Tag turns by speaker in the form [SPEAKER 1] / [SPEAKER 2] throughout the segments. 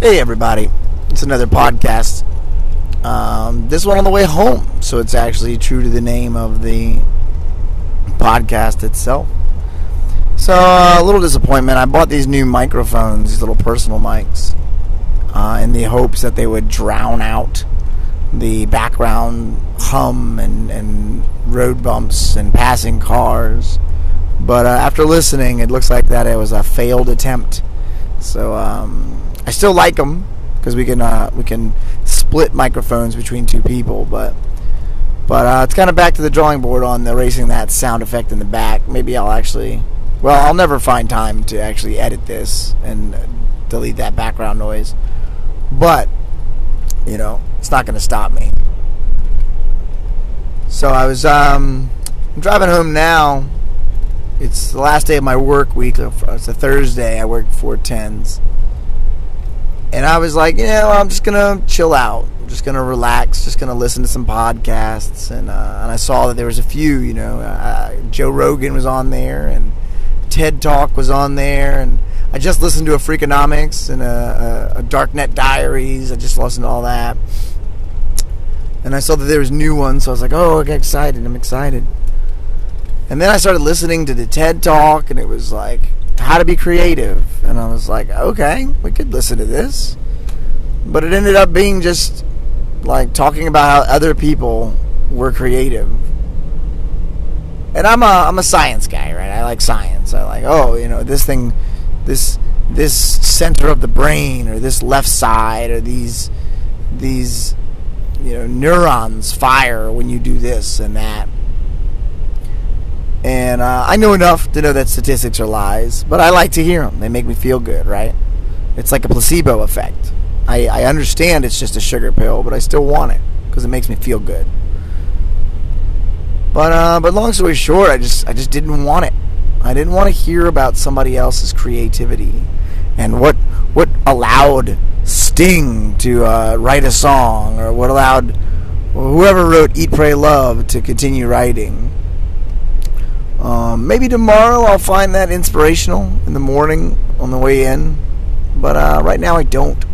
[SPEAKER 1] Hey, everybody. It's another podcast. Um, this one on the way home, so it's actually true to the name of the podcast itself. So, uh, a little disappointment. I bought these new microphones, these little personal mics, uh, in the hopes that they would drown out the background hum and, and road bumps and passing cars. But uh, after listening, it looks like that it was a failed attempt. So um, I still like them because we can uh, we can split microphones between two people, but but uh, it's kind of back to the drawing board on the erasing that sound effect in the back. Maybe I'll actually well I'll never find time to actually edit this and delete that background noise, but you know it's not going to stop me. So I was um, driving home now. It's the last day of my work week. It's a Thursday. I work four tens, and I was like, you know, I'm just gonna chill out. I'm just gonna relax. Just gonna listen to some podcasts. And uh, and I saw that there was a few. You know, uh, Joe Rogan was on there, and TED Talk was on there, and I just listened to a Freakonomics and a, a, a Darknet Diaries. I just listened to all that, and I saw that there was new ones. So I was like, oh, I get excited. I'm excited. And then I started listening to the TED Talk, and it was like how to be creative, and I was like, okay, we could listen to this. But it ended up being just like talking about how other people were creative. And I'm a I'm a science guy, right? I like science. I like, oh, you know, this thing this this center of the brain or this left side or these these you know neurons fire when you do this and that and uh, I know enough to know that statistics are lies, but I like to hear them. They make me feel good, right? It's like a placebo effect. I, I understand it's just a sugar pill, but I still want it because it makes me feel good. But uh, but long story short, I just I just didn't want it. I didn't want to hear about somebody else's creativity and what what allowed Sting to uh, write a song or what allowed whoever wrote Eat Pray Love to continue writing. Um, maybe tomorrow I'll find that inspirational in the morning on the way in, but uh, right now I don't.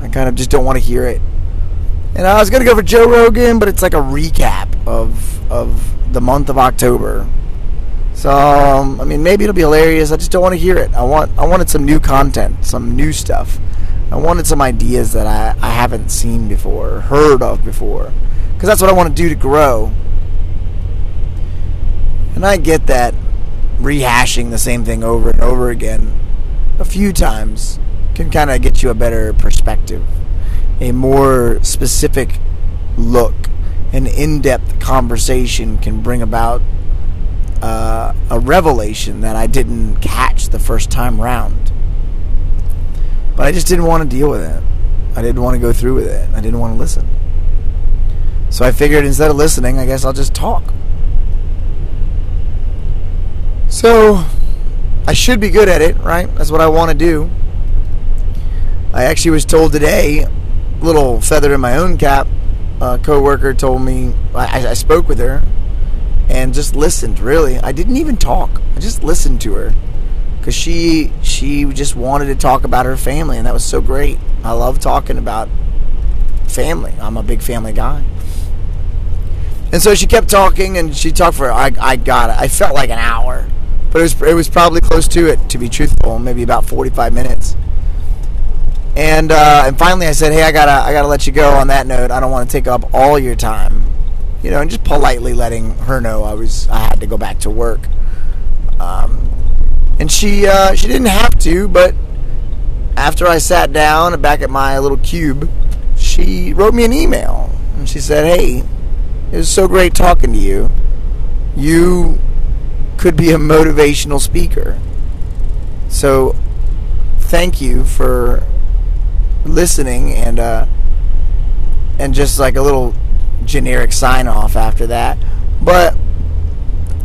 [SPEAKER 1] I kind of just don't want to hear it. And I was gonna go for Joe Rogan, but it's like a recap of of the month of October. So um, I mean, maybe it'll be hilarious. I just don't want to hear it. I want I wanted some new content, some new stuff. I wanted some ideas that I, I haven't seen before, heard of before, because that's what I want to do to grow. And I get that rehashing the same thing over and over again a few times can kind of get you a better perspective, a more specific look, an in depth conversation can bring about uh, a revelation that I didn't catch the first time round. But I just didn't want to deal with it. I didn't want to go through with it. I didn't want to listen. So I figured instead of listening, I guess I'll just talk. So I should be good at it, right? That's what I want to do. I actually was told today, little feather in my own cap, a coworker told me I, I spoke with her and just listened. Really, I didn't even talk. I just listened to her because she she just wanted to talk about her family, and that was so great. I love talking about family. I'm a big family guy. And so she kept talking, and she talked for I I got it. I felt like an hour, but it was it was probably close to it. To be truthful, maybe about 45 minutes. And uh, and finally, I said, "Hey, I gotta I gotta let you go." On that note, I don't want to take up all your time, you know, and just politely letting her know I was I had to go back to work. Um, and she uh, she didn't have to, but after I sat down back at my little cube, she wrote me an email and she said, "Hey, it was so great talking to you. You could be a motivational speaker. So, thank you for listening and uh, and just like a little generic sign off after that. But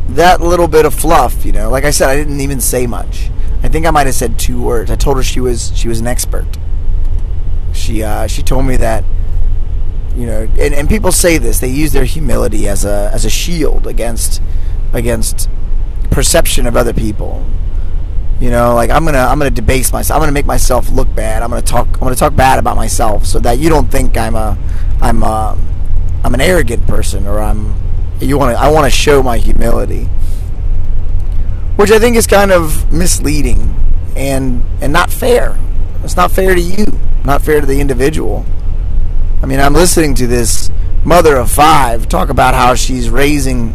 [SPEAKER 1] that little bit of fluff, you know, like I said, I didn't even say much. I think I might have said two words. I told her she was she was an expert. She uh, she told me that you know, and, and people say this. They use their humility as a as a shield against against perception of other people. You know, like I'm gonna I'm gonna debase myself. I'm gonna make myself look bad. I'm gonna talk I'm gonna talk bad about myself so that you don't think I'm a I'm a I'm an arrogant person or I'm you want to I want to show my humility, which I think is kind of misleading and and not fair. It's not fair to you, not fair to the individual. I mean, I'm listening to this mother of five talk about how she's raising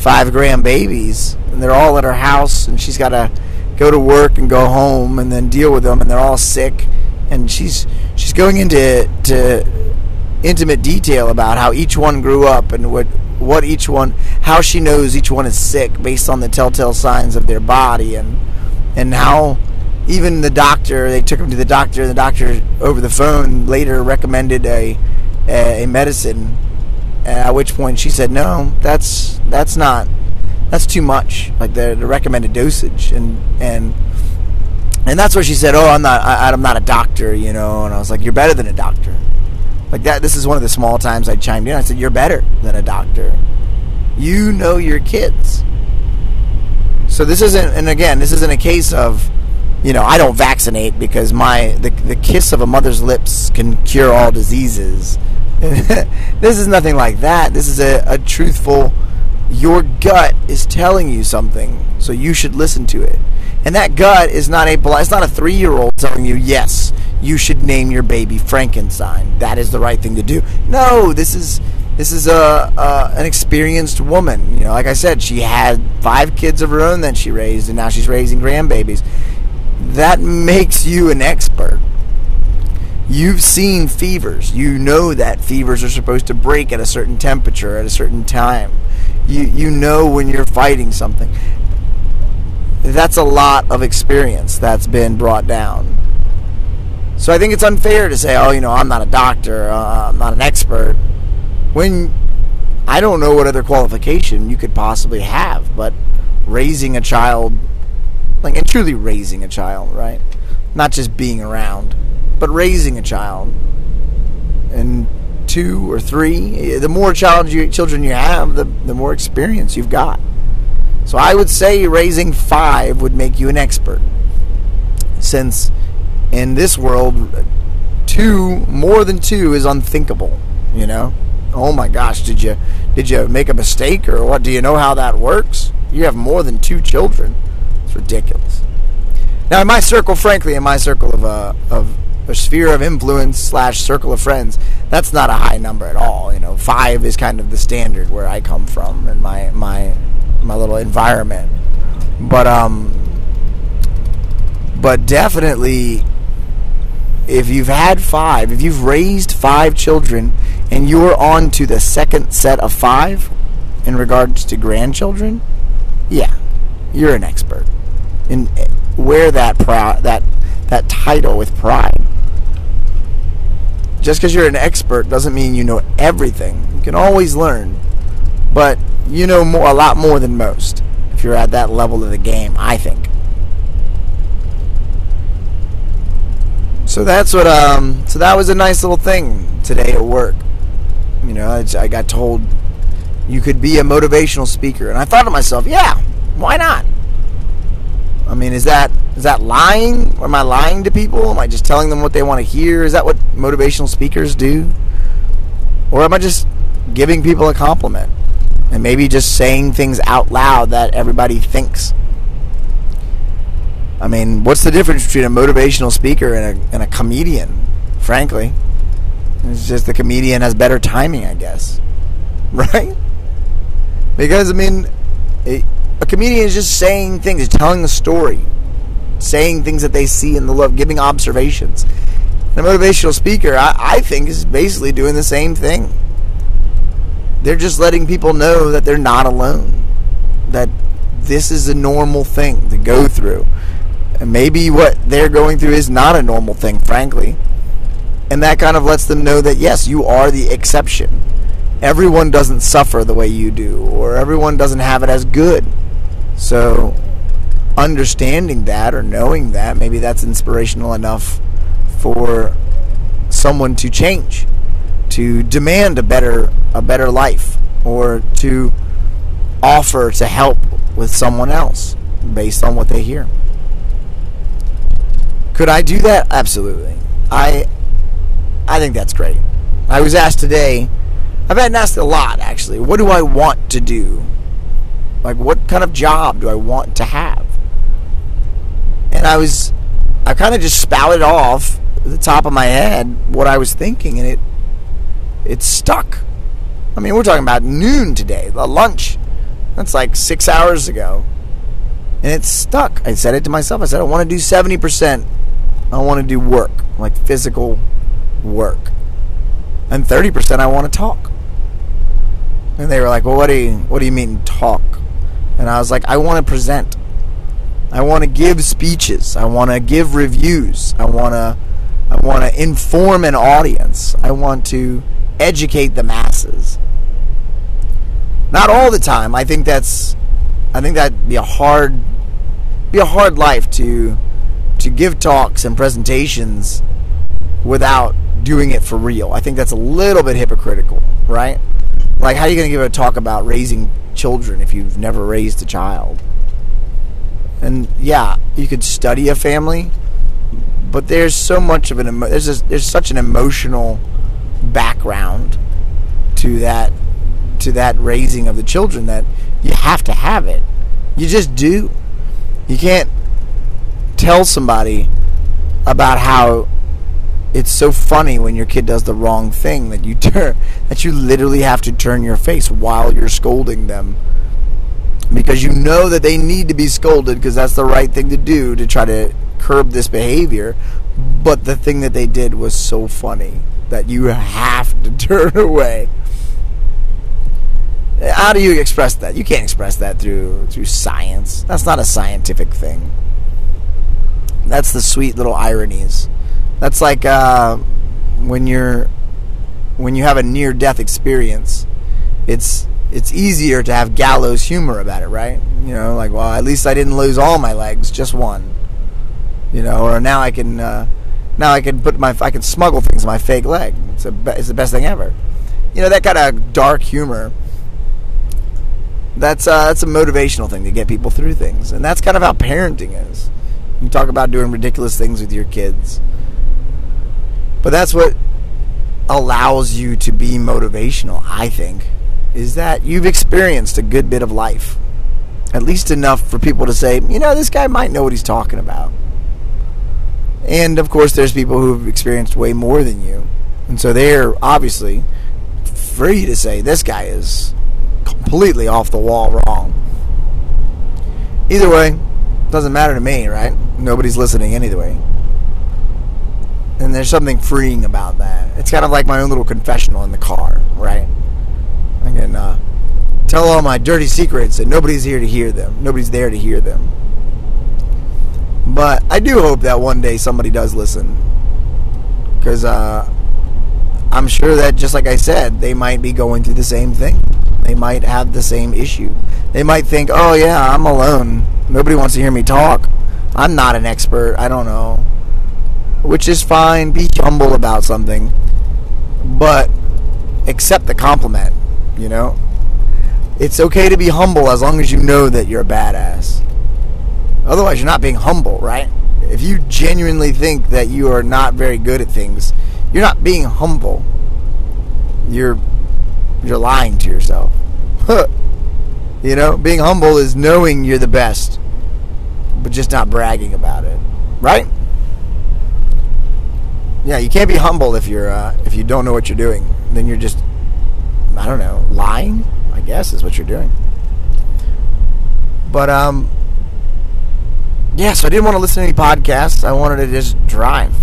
[SPEAKER 1] five gram babies and they're all at her house and she's got to go to work and go home and then deal with them and they're all sick. And she's she's going into to intimate detail about how each one grew up and what what each one how she knows each one is sick based on the telltale signs of their body and and how even the doctor they took him to the doctor the doctor over the phone later recommended a a, medicine Uh, at which point she said no that's that's not that's too much. Like the, the recommended dosage. And and and that's where she said oh i'm not I, i'm not a doctor you know. And i was like you're better than a doctor. Like that this is one of the small times i chimed in. I said you're better than a doctor. You know your kids. So this isn't and again this isn't a case of you know i don't vaccinate because my the, the kiss of a mother's lips can cure all diseases this is nothing like that this is a, a truthful your gut is telling you something, so you should listen to it. And that gut is not a it's not a three year old telling you yes, you should name your baby Frankenstein. That is the right thing to do. No, this is this is a, a an experienced woman. You know, like I said, she had five kids of her own that she raised, and now she's raising grandbabies. That makes you an expert. You've seen fevers. You know that fevers are supposed to break at a certain temperature at a certain time you you know when you're fighting something. That's a lot of experience that's been brought down. So I think it's unfair to say, "Oh, you know, I'm not a doctor, uh, I'm not an expert," when I don't know what other qualification you could possibly have, but raising a child, like and truly raising a child, right? Not just being around, but raising a child and two or three. The more you, children you have, the, the more experience you've got. So I would say raising five would make you an expert. Since in this world, two, more than two is unthinkable, you know? Oh my gosh, did you did you make a mistake or what? Do you know how that works? You have more than two children. It's ridiculous. Now, in my circle, frankly, in my circle of uh, of a sphere of influence slash circle of friends, that's not a high number at all. You know, five is kind of the standard where I come from and my my my little environment. But um, but definitely, if you've had five, if you've raised five children, and you're on to the second set of five in regards to grandchildren, yeah, you're an expert. And wear that proud that that title with pride. Just because you're an expert doesn't mean you know everything. You can always learn, but you know more, a lot more than most if you're at that level of the game. I think. So that's what. Um. So that was a nice little thing today at work. You know, I, I got told you could be a motivational speaker, and I thought to myself, yeah, why not? I mean, is that is that lying? Am I lying to people? Am I just telling them what they want to hear? Is that what motivational speakers do? Or am I just giving people a compliment and maybe just saying things out loud that everybody thinks? I mean, what's the difference between a motivational speaker and a, and a comedian, frankly? It's just the comedian has better timing, I guess. Right? Because, I mean, it, a comedian is just saying things, telling a story, saying things that they see in the love, giving observations. And a motivational speaker, I, I think, is basically doing the same thing. They're just letting people know that they're not alone, that this is a normal thing to go through. And maybe what they're going through is not a normal thing, frankly. And that kind of lets them know that, yes, you are the exception. Everyone doesn't suffer the way you do, or everyone doesn't have it as good. So, understanding that or knowing that, maybe that's inspirational enough for someone to change, to demand a better a better life, or to offer to help with someone else based on what they hear. Could I do that? Absolutely. I I think that's great. I was asked today. I've been asked a lot actually. What do I want to do? Like what kind of job do I want to have? And I was I kind of just spouted off the top of my head what I was thinking and it it stuck. I mean, we're talking about noon today, the lunch. That's like 6 hours ago. And it stuck. I said it to myself. I said I want to do 70%. I want to do work, like physical work. And 30% I want to talk. And they were like, "Well, what do you what do you mean talk?" And I was like, "I want to present. I want to give speeches. I want to give reviews. I want to I want to inform an audience. I want to educate the masses. Not all the time. I think that's I think that'd be a hard be a hard life to to give talks and presentations without doing it for real. I think that's a little bit hypocritical, right? Like, how are you going to give a talk about raising children if you've never raised a child? And yeah, you could study a family, but there's so much of an emo- there's a, there's such an emotional background to that to that raising of the children that you have to have it. You just do. You can't tell somebody about how it's so funny when your kid does the wrong thing that you turn that you literally have to turn your face while you're scolding them because you know that they need to be scolded because that's the right thing to do to try to curb this behavior but the thing that they did was so funny that you have to turn away how do you express that you can't express that through through science that's not a scientific thing that's the sweet little ironies. That's like uh, when you're when you have a near death experience. It's it's easier to have gallows humor about it, right? You know, like well, at least I didn't lose all my legs, just one. You know, or now I can uh, now I can put my I can smuggle things in my fake leg. It's a, it's the best thing ever. You know that kind of dark humor. That's uh, that's a motivational thing to get people through things, and that's kind of how parenting is. You talk about doing ridiculous things with your kids. But that's what allows you to be motivational, I think, is that you've experienced a good bit of life. At least enough for people to say, you know, this guy might know what he's talking about. And of course, there's people who've experienced way more than you. And so they're obviously free to say, this guy is completely off the wall wrong. Either way, doesn't matter to me, right? Nobody's listening anyway. And there's something freeing about that. It's kind of like my own little confessional in the car, right? Can uh, tell all my dirty secrets and nobody's here to hear them. Nobody's there to hear them. But I do hope that one day somebody does listen. Because uh, I'm sure that, just like I said, they might be going through the same thing. They might have the same issue. They might think, oh, yeah, I'm alone. Nobody wants to hear me talk. I'm not an expert. I don't know. Which is fine. Be humble about something. But accept the compliment, you know? It's okay to be humble as long as you know that you're a badass. Otherwise, you're not being humble, right? If you genuinely think that you are not very good at things, you're not being humble. You're you're lying to yourself. you know, being humble is knowing you're the best but just not bragging about it, right? Yeah, you can't be humble if you're uh, if you don't know what you're doing. Then you're just I don't know lying. I guess is what you're doing. But um, yeah. So I didn't want to listen to any podcasts. I wanted to just drive,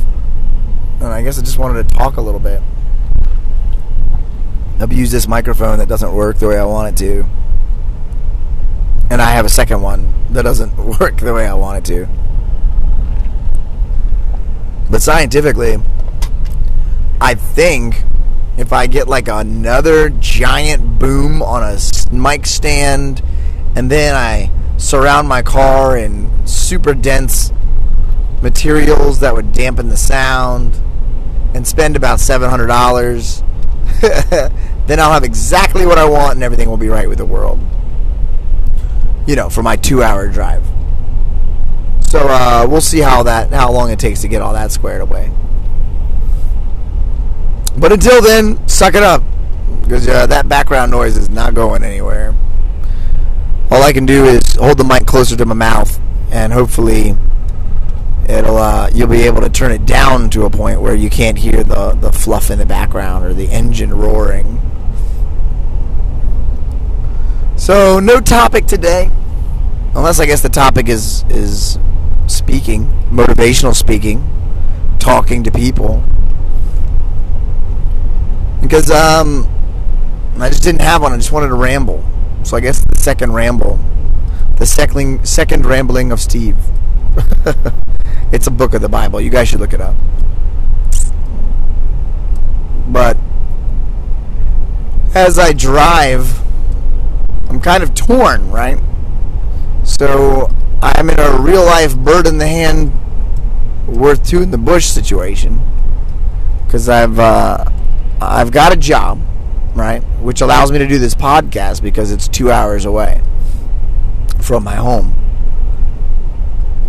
[SPEAKER 1] and I guess I just wanted to talk a little bit. Abuse this microphone that doesn't work the way I want it to and I have a second one that doesn't work the way I want it to. But scientifically, I think if I get like another giant boom on a mic stand and then I surround my car in super dense materials that would dampen the sound and spend about $700, then I'll have exactly what I want and everything will be right with the world you know, for my two hour drive. So uh, we'll see how that how long it takes to get all that squared away. But until then, suck it up because uh, that background noise is not going anywhere. All I can do is hold the mic closer to my mouth, and hopefully, it'll uh, you'll be able to turn it down to a point where you can't hear the the fluff in the background or the engine roaring. So no topic today, unless I guess the topic is is speaking, motivational speaking, talking to people. Because um, I just didn't have one. I just wanted to ramble. So I guess the second ramble, the second second rambling of Steve. it's a book of the Bible. You guys should look it up. But as I drive, I'm kind of torn, right? So I'm in a real life bird in the hand, worth two in the bush situation because I've uh, I've got a job, right, which allows me to do this podcast because it's two hours away from my home.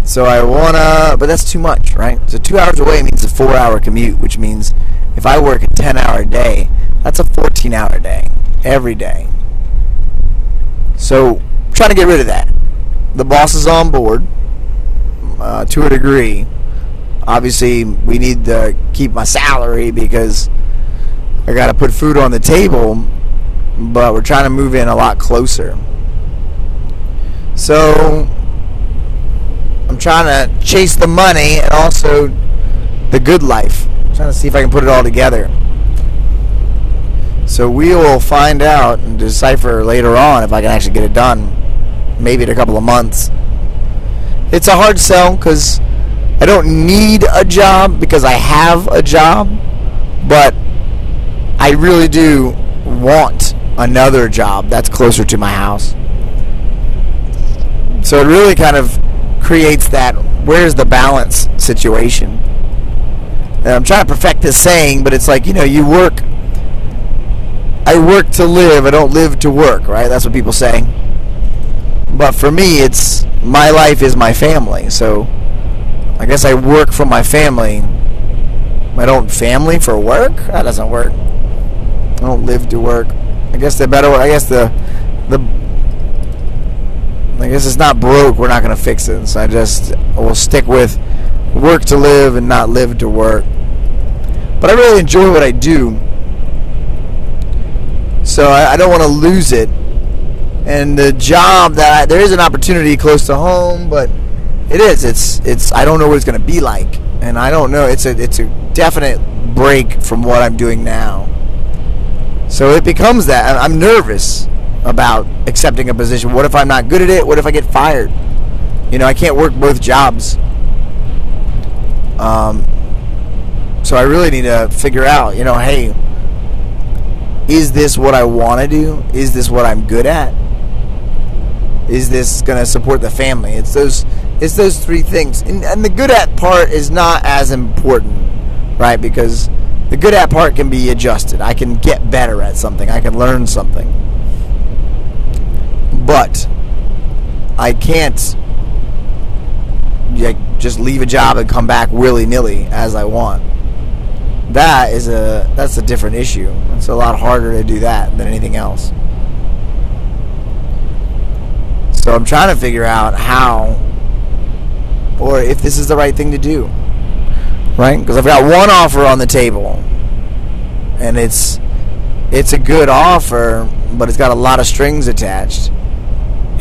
[SPEAKER 1] So I wanna, but that's too much, right? So two hours away means a four-hour commute, which means if I work a ten-hour day, that's a fourteen-hour day every day. So I'm trying to get rid of that the boss is on board uh, to a degree. Obviously, we need to keep my salary because I got to put food on the table, but we're trying to move in a lot closer. So, I'm trying to chase the money and also the good life. I'm trying to see if I can put it all together. So, we will find out and decipher later on if I can actually get it done maybe in a couple of months. It's a hard sell because I don't need a job because I have a job, but I really do want another job that's closer to my house. So it really kind of creates that where's the balance situation. And I'm trying to perfect this saying, but it's like, you know, you work. I work to live, I don't live to work, right? That's what people say. But for me, it's my life is my family. So I guess I work for my family. I don't family for work. That doesn't work. I don't live to work. I guess the better. I guess the the. I guess it's not broke. We're not gonna fix it. So I just will stick with work to live and not live to work. But I really enjoy what I do. So I, I don't want to lose it and the job that I, there is an opportunity close to home, but it is. It's it's. I don't know what it's to be like, and I don't know. It's a it's a definite break from what I'm doing now. So it becomes that I'm nervous about accepting a position. What if I'm not good at it? What if I get fired? You know, I can't work both jobs. Um, so I really need to figure out, you know, hey, is this what I want to do? Is this what I'm good at? is this going to support the family? It's those it's those three things. And, and the good at part is not as important, right? Because the good at part can be adjusted. I can get better at something. I can learn something. But I can't just leave a job and come back willy nilly as I want. That is a that's a different issue. It's a lot harder to do that than anything else. So I'm trying to figure out how or if this is the right thing to do. Right? Because I've got one offer on the table. And it's it's a good offer, but it's got a lot of strings attached.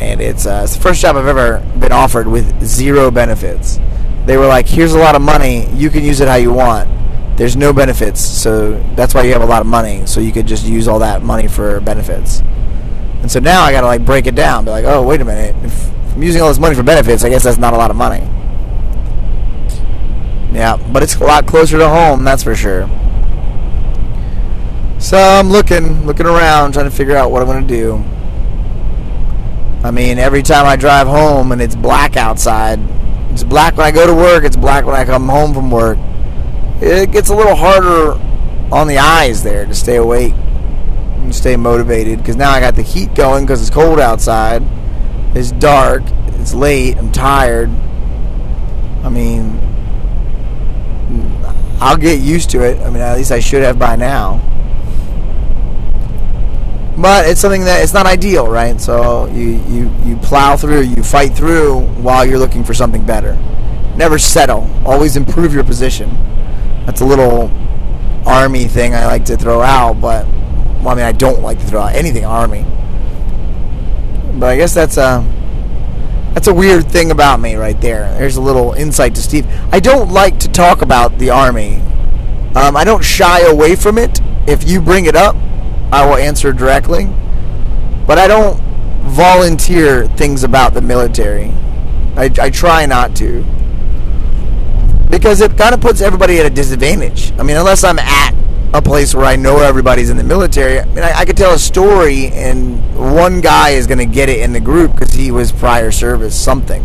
[SPEAKER 1] And it's, uh, it's the first job I've ever been offered with zero benefits. They were like, "Here's a lot of money. You can use it how you want. There's no benefits, so that's why you have a lot of money. So you could just use all that money for benefits." And so now I got to like break it down. Be like, oh, wait a minute. If I'm using all this money for benefits, I guess that's not a lot of money. Yeah, but it's a lot closer to home, that's for sure. So I'm looking, looking around, trying to figure out what I'm going to do. I mean, every time I drive home and it's black outside, it's black when I go to work, it's black when I come home from work. It gets a little harder on the eyes there to stay awake and stay motivated because now I got the heat going because it's cold outside. It's dark. It's late. I'm tired. I mean, I'll get used to it. I mean, at least I should have by now. But it's something that it's not ideal, right? So you, you, you plow through, you fight through while you're looking for something better. Never settle. Always improve your position. That's a little army thing I like to throw out, but well, I mean I don't like to throw out anything army. But I guess that's a that's a weird thing about me right there. There's a little insight to Steve. I don't like to talk about the army. Um, I don't shy away from it. If you bring it up, I will answer directly. But I don't volunteer things about the military. I, I try not to. Because it kind of puts everybody at a disadvantage. I mean, unless I'm at a place where I know everybody's in the military. I mean, I, I could tell a story, and one guy is going to get it in the group because he was prior service something.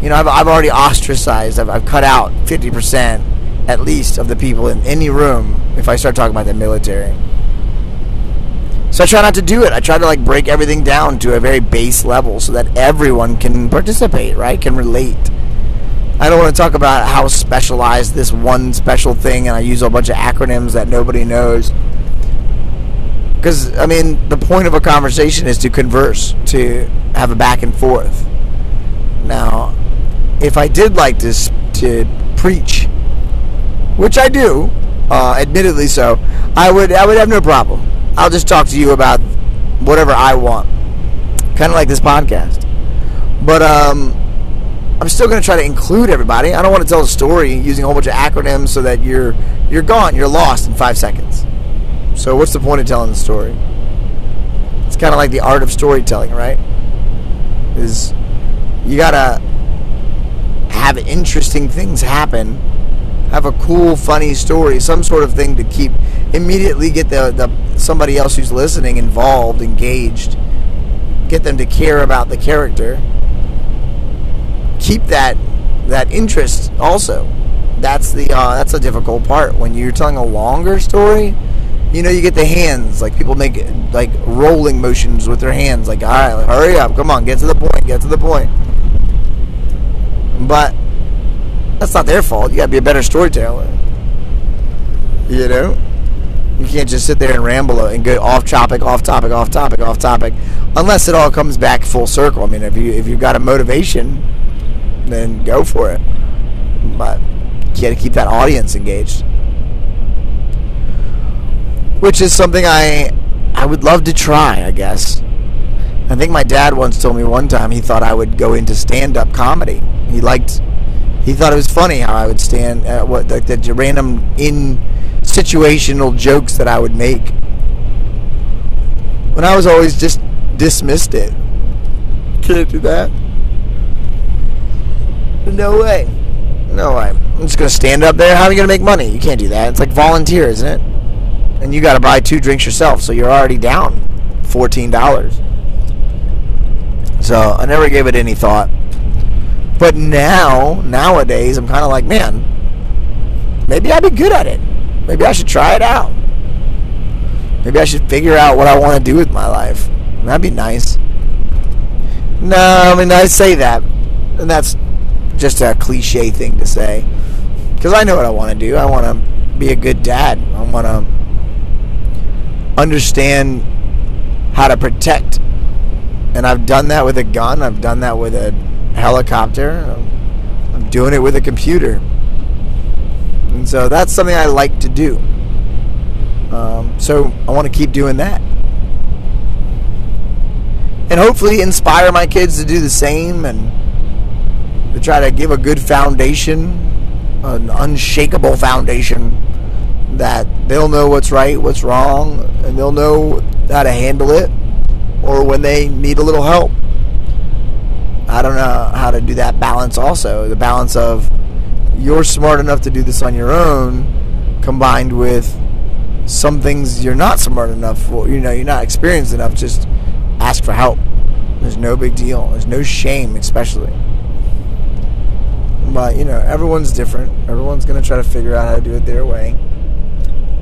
[SPEAKER 1] You know, I've, I've already ostracized. I've, I've cut out fifty percent at least of the people in any room if I start talking about the military. So I try not to do it. I try to like break everything down to a very base level so that everyone can participate, right? Can relate. I don't want to talk about how specialized this one special thing, and I use a bunch of acronyms that nobody knows. Because, I mean, the point of a conversation is to converse, to have a back and forth. Now, if I did like to, to preach, which I do, uh, admittedly so, I would I would have no problem. I'll just talk to you about whatever I want, kind of like this podcast. But um, I'm still going to try to include everybody. I don't want to tell a story using a whole bunch of acronyms so that you're you're gone, you're lost in five seconds. So what's the point of telling the story? It's kind of like the art of storytelling, right? Is you gotta have interesting things happen, have a cool, funny story, some sort of thing to keep immediately get the, the somebody else who's listening involved, engaged, get them to care about the character keep that that interest also. That's the uh, that's a difficult part when you're telling a longer story. You know, you get the hands like people make like rolling motions with their hands, like all right, hurry up, come on, get to the point, get to the point. But that's not their fault. You gotta be a better storyteller. You know, you can't just sit there and ramble and go off topic, off topic, off topic, off topic, unless it all comes back full circle. I mean, if you if you've got a motivation then go for it. But you got to keep that audience engaged, which is something I I would love to try. I guess. I think my dad once told me one time he thought I would go into stand-up comedy. He liked, he thought it was funny how I would stand, at what like the random in situational jokes that I would make. When I was always just dismissed it. Can't do that. No way. No way. I'm just to stand up there. How are you to make money? You can't do that. It's like volunteer, isn't it? And you got to buy two drinks yourself, so you're already down $14. So I never gave it any thought. But now, nowadays, I'm kind of like, man, maybe I'd be good at it. Maybe I should try it out. Maybe I should figure out what I want to do with my life. That'd be nice. No, I mean, I say that, and that's just a cliche thing to say. Because I know what I want to do. I want to be a good dad. I want to understand how to protect. And I've done that with a gun. I've done that with a helicopter. I'm doing it with a computer. And so that's something I like to do. Um, so I want to keep doing that. And hopefully inspire my kids to do the same and to try to give a good foundation, an unshakable foundation that they'll know what's right, what's wrong, and they'll know how to handle it or when they need a little help. I don't know how to do that balance also. The balance of you're smart enough to do this on your own combined with some things you're not smart enough for, you know, you're not experienced enough, just ask for help. There's no big deal. There's no shame, especially. But, you know, everyone's different. Everyone's going to try to figure out how to do it their way.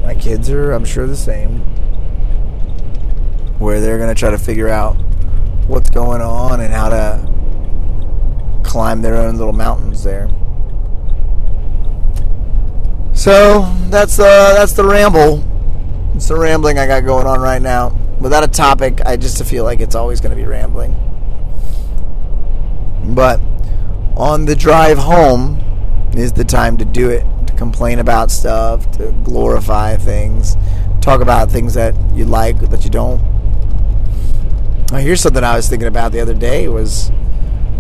[SPEAKER 1] My kids are, I'm sure, the same. Where they're going to try to figure out what's going on and how to climb their own little mountains there. So that's uh, that's the ramble. It's the rambling I got going on right now. Without a topic, I just feel like it's always going to be rambling. But on the drive home is the time to do it. To complain about stuff, to glorify things, talk about things that you like that you don't. Now, Here's something I was thinking about the other day was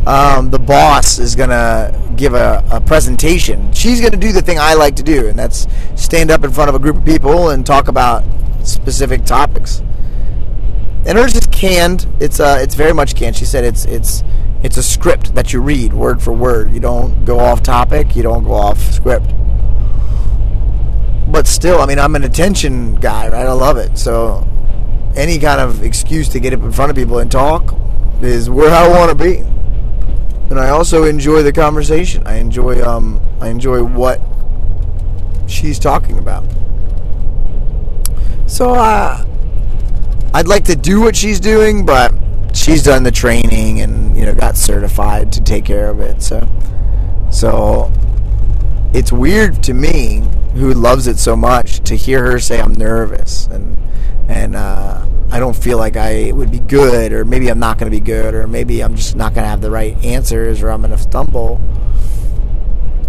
[SPEAKER 1] um, the boss is going to give a, a presentation. She's going to do the thing I like to do, and that's stand up in front of a group of people and talk about specific topics. And hers is canned. It's uh, it's very much canned. She said it's it's it's a script that you read word for word. You don't go off topic. You don't go off script. But still, I mean, I'm an attention guy, right? I love it. So any kind of excuse to get up in front of people and talk is where I want to be. And I also enjoy the conversation. I enjoy um I enjoy what she's talking about. So uh, I'd like to do what she's doing, but she's done the training and you know got certified to take care of it. So so it's weird to me who loves it so much to hear her say I'm nervous and and uh, I don't feel like I would be good, or maybe I'm not going to be good, or maybe I'm just not going to have the right answers, or I'm going to stumble.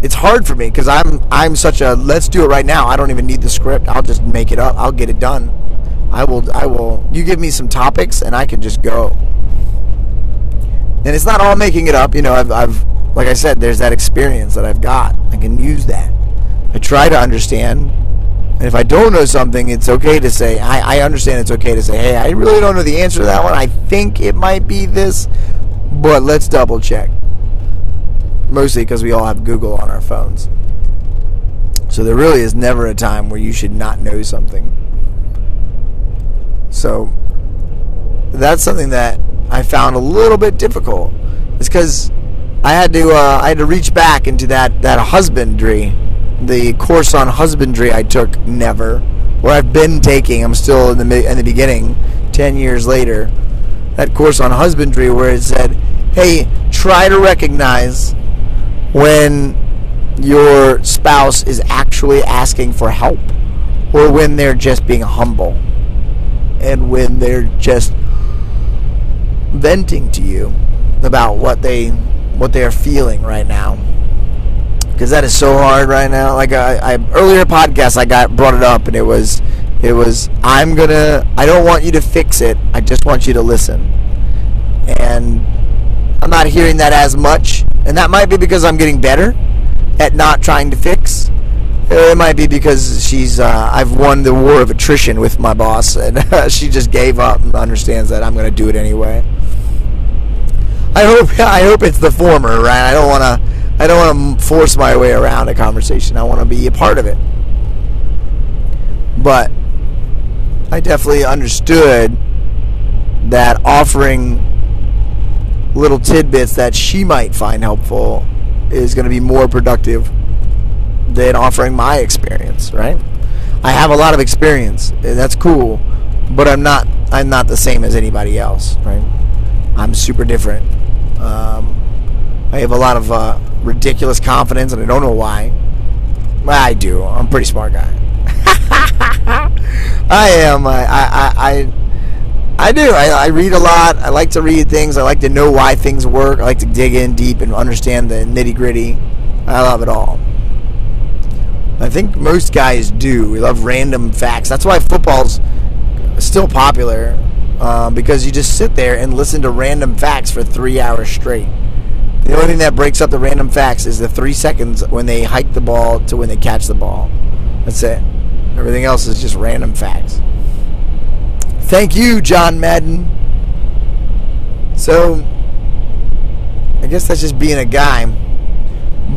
[SPEAKER 1] It's hard for me because I'm I'm such a let's do it right now. I don't even need the script. I'll just make it up. I'll get it done. I will I will. You give me some topics and I can just go. And it's not all making it up. You know, I've, I've like I said, there's that experience that I've got. I can use that. I try to understand and if I don't know something, it's okay to say, I, I understand it's okay to say, hey, I really don't know the answer to that one. I think it might be this, but let's double check. Mostly because we all have Google on our phones. So there really is never a time where you should not know something. So that's something that I found a little bit difficult. It's because I had to uh, I had to reach back into that that husbandry the course on husbandry I took never, or I've been taking. I'm still in the in the beginning, ten years later. That course on husbandry where it said, "Hey, try to recognize when your spouse is actually asking for help, or when they're just being humble, and when they're just venting to you about what they what they are feeling right now." Because that is so hard right now. Like I, I earlier podcast, I got brought it up, and it was, it was I'm gonna. I don't want you to fix it. I just want you to listen. And I'm not hearing that as much, and that might be because I'm getting better at not trying to fix. It might be because she's. Uh, I've won the war of attrition with my boss, and uh, she just gave up and understands that I'm to do it anyway. I hope. I hope it's the former, right? I don't want to I don't want to force my way around a conversation. I want to be a part of it. But I definitely understood that offering little tidbits that she might find helpful is going to be more productive than offering my experience, right? I have a lot of experience. That's cool, but I'm not I'm not the same as anybody else, right? I'm super different. Um, I have a lot of uh, ridiculous confidence, and I don't know why. I do. I'm a pretty smart guy. I am. I, I, I, I do. I, I read a lot. I like to read things. I like to know why things work. I like to dig in deep and understand the nitty gritty. I love it all. I think most guys do. We love random facts. That's why football's still popular uh, because you just sit there and listen to random facts for three hours straight. The only thing that breaks up the random facts is the three seconds when they hike the ball to when they catch the ball. That's it. Everything else is just random facts. Thank you, John Madden. So, I guess that's just being a guy.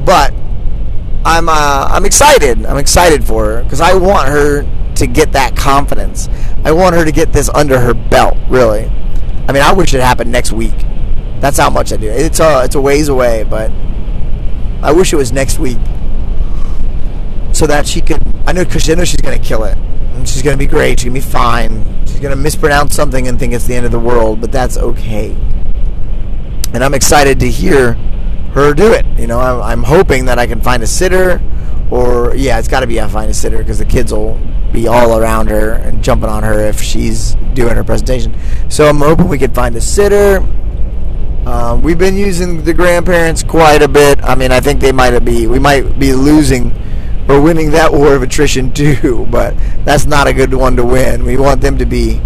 [SPEAKER 1] But I'm uh, I'm excited. I'm excited for her because I want her to get that confidence. I want her to get this under her belt. Really. I mean, I wish it happened next week. That's how much I do. It's a it's a ways away, but I wish it was next week, so that she could. I know because I know she's gonna kill it. And she's gonna be great. She's gonna be fine. She's gonna mispronounce something and think it's the end of the world, but that's okay. And I'm excited to hear her do it. You know, I'm, I'm hoping that I can find a sitter or yeah, it's got to be a find a sitter because the kids will be all around her and jumping on her if she's doing her presentation. So I'm hoping we could find a sitter. Um, we've been using the grandparents quite a bit. I mean, I think they might be we might be losing or winning that war of attrition too, but that's not a good one to win. We want them to be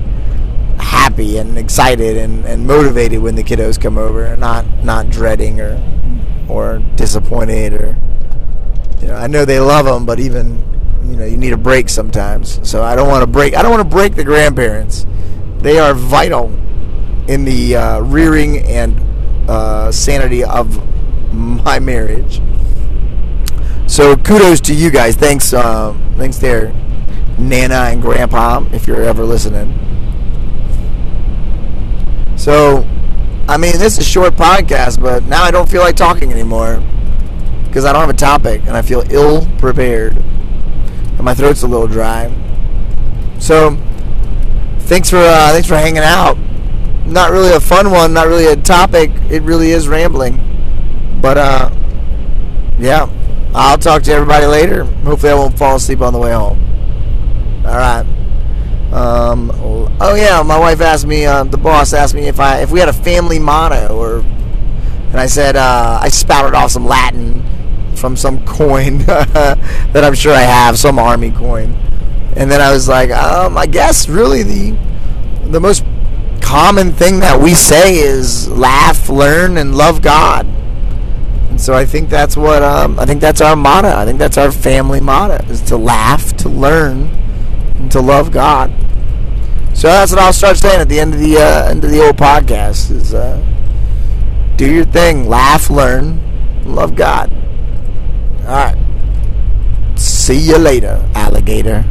[SPEAKER 1] happy and excited and, and motivated when the kiddos come over, and not not dreading or or disappointed or you know. I know they love them, but even you know you need a break sometimes. So I don't want to break. I don't want to break the grandparents. They are vital in the uh, rearing and uh, sanity of my marriage. So kudos to you guys. Thanks, uh, thanks there, Nana and Grandpa, if you're ever listening. So, I mean, this is a short podcast, but now I don't feel like talking anymore because I don't have a topic and I feel ill prepared and my throat's a little dry. So, thanks for uh, thanks for hanging out. Not really a fun one, not really a topic. It really is rambling, but uh, yeah. I'll talk to everybody later. Hopefully, I won't fall asleep on the way home. All right. Um, oh yeah, my wife asked me. Uh, the boss asked me if I if we had a family motto, or and I said uh, I spouted off some Latin from some coin that I'm sure I have, some army coin, and then I was like, um, I guess really the the most common thing that we say is laugh, learn, and love God. And so I think that's what um, I think that's our motto. I think that's our family motto is to laugh, to learn, and to love God. So that's what I'll start saying at the end of the uh, end of the old podcast is uh, do your thing, laugh, learn, love God. All right. See you later, alligator.